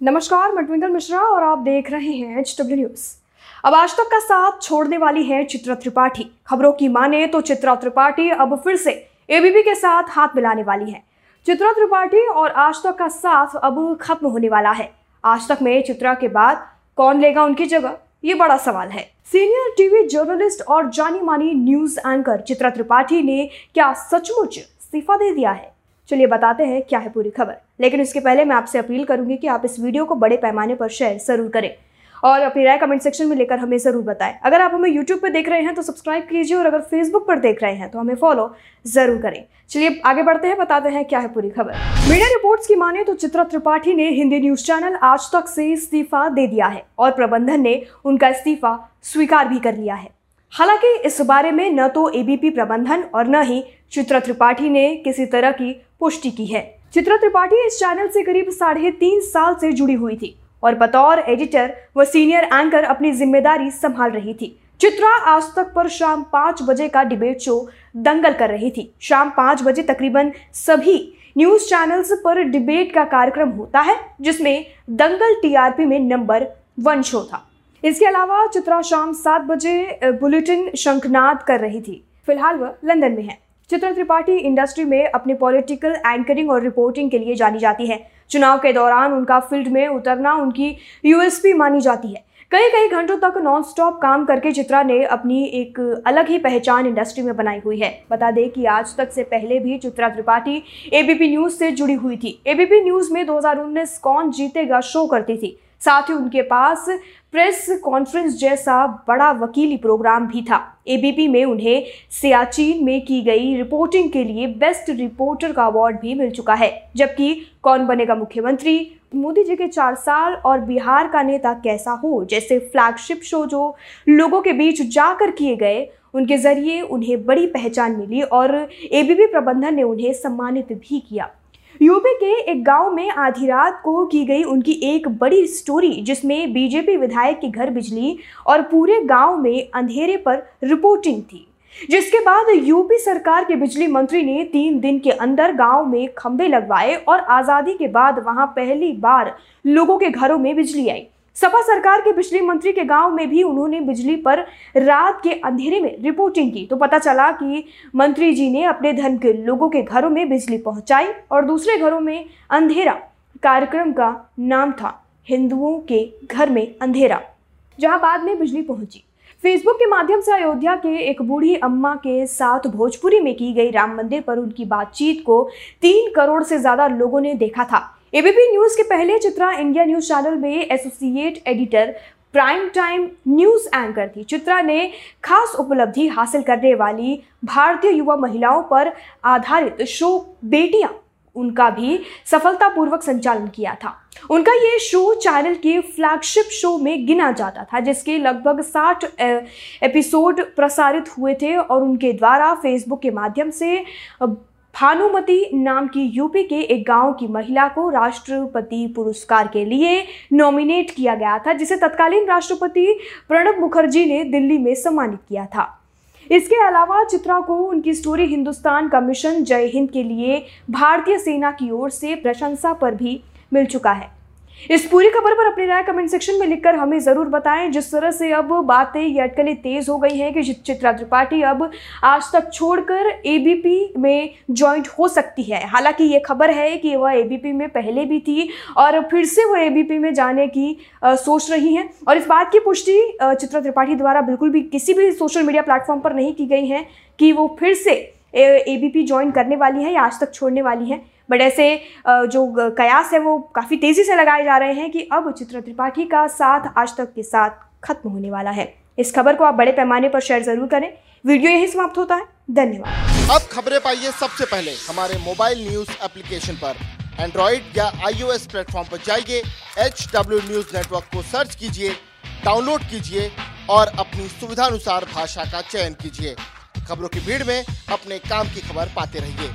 नमस्कार, मैं ट्विंकल मिश्रा और आप देख रहे हैं एच डब्ल्यू न्यूज़ अब आज तक का साथ छोड़ने वाली है चित्रा त्रिपाठी। खबरों की माने तो चित्रा त्रिपाठी अब फिर से एबीपी के साथ हाथ मिलाने वाली है। चित्रा त्रिपाठी और आज तक का साथ अब खत्म होने वाला है। आज तक में चित्रा के बाद कौन लेगा उनकी जगह? ये बड़ा सवाल है। सीनियर टीवी जर्नलिस्ट और जानी मानी न्यूज़ एंकर चित्रा त्रिपाठी ने क्या सचमुच इस्तीफा दे दिया है? चलिए बताते हैं क्या है पूरी खबर। लेकिन उसके पहले मैं आपसे अपील करूँगी कि आप इस वीडियो को बड़े पैमाने पर शेयर ज़रूर करें और अपनी राय कमेंट सेक्शन में लेकर हमें ज़रूर बताएँ। अगर आप हमें यूट्यूब पर देख रहे हैं तो सब्सक्राइब कीजिए और अगर फेसबुक पर देख रहे हैं तो हमें फॉलो ज़रूर करें। चलिए आगे बढ़ते हैं, बताते हैं क्या है पूरी खबर। मीडिया रिपोर्ट्स की माने तो चित्रा त्रिपाठी ने हिंदी न्यूज़ चैनल आज तक से इस्तीफा दे दिया है और प्रबंधन ने उनका इस्तीफा स्वीकार भी कर लिया है। हालाँकि इस बारे में न तो एबीपी प्रबंधन और न ही चित्रा त्रिपाठी ने किसी तरह की पुष्टि की है। चित्रा त्रिपाठी इस चैनल से करीब साढ़े तीन साल से जुड़ी हुई थी और बतौर एडिटर व सीनियर एंकर अपनी ज़िम्मेदारी संभाल रही थी। चित्रा आज तक पर शाम पाँच बजे का डिबेट शो दंगल कर रही थी। शाम पाँच बजे तकरीबन सभी न्यूज़ चैनल्स पर डिबेट का कार्यक्रम होता है, जिसमें दंगल टीआरपी में नंबर वन शो था। इसके अलावा चित्रा शाम सात बजे बुलेटिन शंखनाद कर रही थी। फ़िलहाल वह लंदन में है। चित्रा त्रिपाठी इंडस्ट्री में अपनी पॉलिटिकल एंकरिंग और रिपोर्टिंग के लिए जानी जाती है। चुनाव के दौरान उनका फ़ील्ड में उतरना उनकी यूएसपी मानी जाती है। कई कई घंटों तक नॉन स्टॉप काम करके चित्रा ने अपनी एक अलग ही पहचान इंडस्ट्री में बनाई हुई है। बता दें कि आज तक से पहले भी चित्रा त्रिपाठी एबीपी न्यूज़ से जुड़ी हुई थी। एबीपी न्यूज़ में 2019 कौन जीतेगा शो करती थी। साथ ही उनके पास प्रेस कॉन्फ्रेंस जैसा बड़ा वकीली प्रोग्राम भी था। एबीपी में उन्हें सियाचिन में की गई रिपोर्टिंग के लिए बेस्ट रिपोर्टर का अवार्ड भी मिल चुका है। जबकि कौन बनेगा मुख्यमंत्री? मोदी जी के चार साल और बिहार का नेता कैसा हो? जैसे फ्लैगशिप शो जो लोगों के बीच जाकर किए गए, उनके ज़रिए उन्हें बड़ी पहचान मिली और एबीपी प्रबंधन ने उन्हें सम्मानित भी किया। यूपी के एक गाँव में आधी रात को की गई उनकी एक बड़ी स्टोरी, जिसमें बीजेपी विधायक के घर बिजली और पूरे गाँव में अंधेरे पर रिपोर्टिंग थी, जिसके बाद यूपी सरकार के बिजली मंत्री ने तीन दिन के अंदर गाँव में खंभे लगवाए और आज़ादी के बाद वहाँ पहली बार लोगों के घरों में बिजली आई। सपा सरकार के बिजली मंत्री के गाँव में भी उन्होंने बिजली पर रात के अंधेरे में रिपोर्टिंग की। तो पता चला कि मंत्री जी ने अपने धन के लोगों के घरों में बिजली पहुंचाई और दूसरे घरों में अंधेरा कार्यक्रम का नाम था, हिंदुओं के घर में अंधेरा, जहाँ बाद में बिजली पहुँची। फेसबुक के माध्यम से अयोध्या के एक बूढ़ी अम्मा के साथ भोजपुरी में की गई राम मंदिर पर उनकी बातचीत को तीन करोड़ से ज़्यादा लोगों ने देखा था। एबीपी न्यूज़ के पहले चित्रा इंडिया न्यूज़ चैनल में associate editor prime time news anchor थी। चित्रा ने खास उपलब्धि हासिल करने वाली भारतीय युवा महिलाओं पर आधारित शो बेटियाँ, उनका भी सफलतापूर्वक संचालन किया था। उनका ये शो चैनल के फ्लैगशिप शो में गिना जाता था, जिसके लगभग 60 एपिसोड प्रसारित हुए थे और उनके द्वारा फेसबुक के माध्यम से भानुमति नाम की यूपी के एक गाँव की महिला को राष्ट्रपति पुरस्कार के लिए नॉमिनेट किया गया था, जिसे तत्कालीन राष्ट्रपति प्रणब मुखर्जी ने दिल्ली में सम्मानित किया था। इसके अलावा चित्रा को उनकी स्टोरी हिंदुस्तान का मिशन जय हिंद के लिए भारतीय सेना की ओर से प्रशंसा पर भी मिल चुका है। इस पूरी खबर पर अपनी राय कमेंट सेक्शन में लिखकर हमें ज़रूर बताएँ। जिस तरह से अब बातें ये अटकलें तेज़ हो गई हैं कि चित्रा त्रिपाठी अब आज तक छोड़कर एबीपी में ज्वाइंट हो सकती है। हालाँकि ये खबर है कि वह एबीपी में पहले भी थी और फिर से वह एबीपी में जाने की आ, सोच रही हैं। और इस बात की पुष्टि चित्रा त्रिपाठी द्वारा बिल्कुल भी किसी भी सोशल मीडिया प्लेटफॉर्म पर नहीं की गई है कि वो फिर से एबीपी ज्वाइन करने वाली है या आज तक छोड़ने वाली है। बट ऐसे जो कयास है वो काफ़ी तेज़ी से लगाए जा रहे हैं कि अब चित्रा त्रिपाठी का साथ आज तक के साथ खत्म होने वाला है। इस खबर को आप बड़े पैमाने पर शेयर ज़रूर करें। वीडियो यही समाप्त होता है। धन्यवाद। अब खबरें पाइए सबसे पहले। हमारे मोबाइल न्यूज़ एप्लीकेशन पर। एंड्रॉइड या आईओएस प्लेटफॉर्म पर जाइए एच डब्ल्यू न्यूज़ नेटवर्क को सर्च कीजिए, डाउनलोड कीजिए और अपनी सुविधानुसार भाषा का चयन कीजिए। खबरों की भीड़ में अपने काम की खबर पाते रहिए।